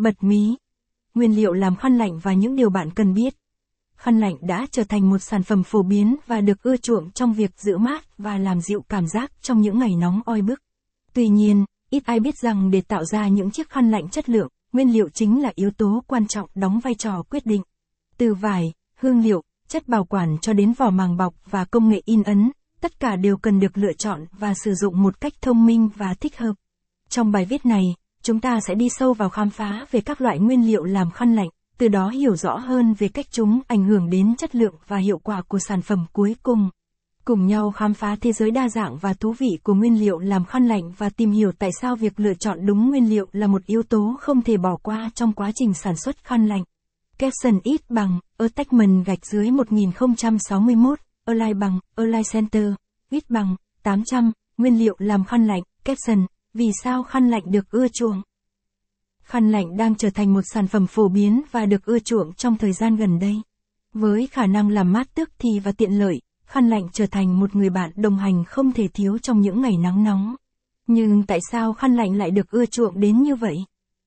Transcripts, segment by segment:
Bật mí. Nguyên liệu làm khăn lạnh và những điều bạn cần biết. Khăn lạnh đã trở thành một sản phẩm phổ biến và được ưa chuộng trong việc giữ mát và làm dịu cảm giác trong những ngày nóng oi bức. Tuy nhiên, ít ai biết rằng để tạo ra những chiếc khăn lạnh chất lượng, nguyên liệu chính là yếu tố quan trọng đóng vai trò quyết định. Từ vải, hương liệu, chất bảo quản cho đến vỏ màng bọc và công nghệ in ấn, tất cả đều cần được lựa chọn và sử dụng một cách thông minh và thích hợp. Trong bài viết này, chúng ta sẽ đi sâu vào khám phá về các loại nguyên liệu làm khăn lạnh, từ đó hiểu rõ hơn về cách chúng ảnh hưởng đến chất lượng và hiệu quả của sản phẩm cuối cùng. Cùng nhau khám phá thế giới đa dạng và thú vị của nguyên liệu làm khăn lạnh và tìm hiểu tại sao việc lựa chọn đúng nguyên liệu là một yếu tố không thể bỏ qua trong quá trình sản xuất khăn lạnh. Capson ít bằng, attachment gạch dưới 1061, Align bằng, Align Center, ít bằng, 800, nguyên liệu làm khăn lạnh, Capson, vì sao khăn lạnh được ưa chuộng? Khăn lạnh đang trở thành một sản phẩm phổ biến và được ưa chuộng trong thời gian gần đây. Với khả năng làm mát tức thì và tiện lợi, khăn lạnh trở thành một người bạn đồng hành không thể thiếu trong những ngày nắng nóng. Nhưng tại sao khăn lạnh lại được ưa chuộng đến như vậy?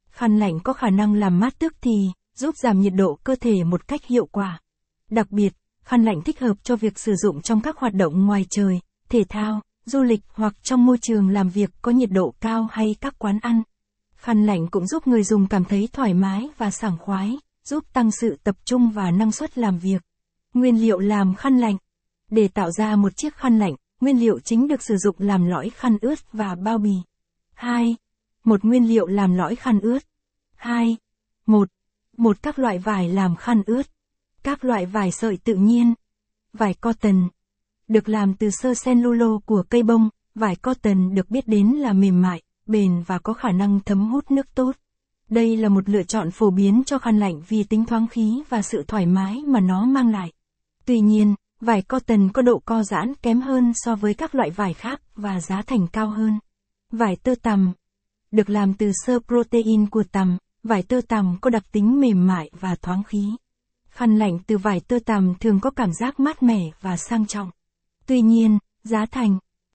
Khăn lạnh có khả năng làm mát tức thì, giúp giảm nhiệt độ cơ thể một cách hiệu quả. Đặc biệt, khăn lạnh thích hợp cho việc sử dụng trong các hoạt động ngoài trời, thể thao, du lịch hoặc trong môi trường làm việc có nhiệt độ cao hay các quán ăn. Khăn lạnh cũng giúp người dùng cảm thấy thoải mái và sảng khoái, giúp tăng sự tập trung và năng suất làm việc. Nguyên liệu làm khăn lạnh Để tạo ra một chiếc khăn lạnh, nguyên liệu chính được sử dụng làm lõi khăn ướt và bao bì. 2. Một nguyên liệu làm lõi khăn ướt. 2. 1. Một các loại vải làm khăn ướt. Các loại vải sợi tự nhiên. Vải cotton. Được làm từ sơ cellulo của cây bông, vải cotton được biết đến là mềm mại, bền và có khả năng thấm hút nước tốt. Đây là một lựa chọn phổ biến cho khăn lạnh vì tính thoáng khí và sự thoải mái mà nó mang lại. Tuy nhiên, vải cotton có độ co giãn kém hơn so với các loại vải khác và giá thành cao hơn. Vải tơ tằm được làm từ sơ protein của tằm, vải tơ tằm có đặc tính mềm mại và thoáng khí. Khăn lạnh từ vải tơ tằm thường có cảm giác mát mẻ và sang trọng. Tuy nhiên, giá thành,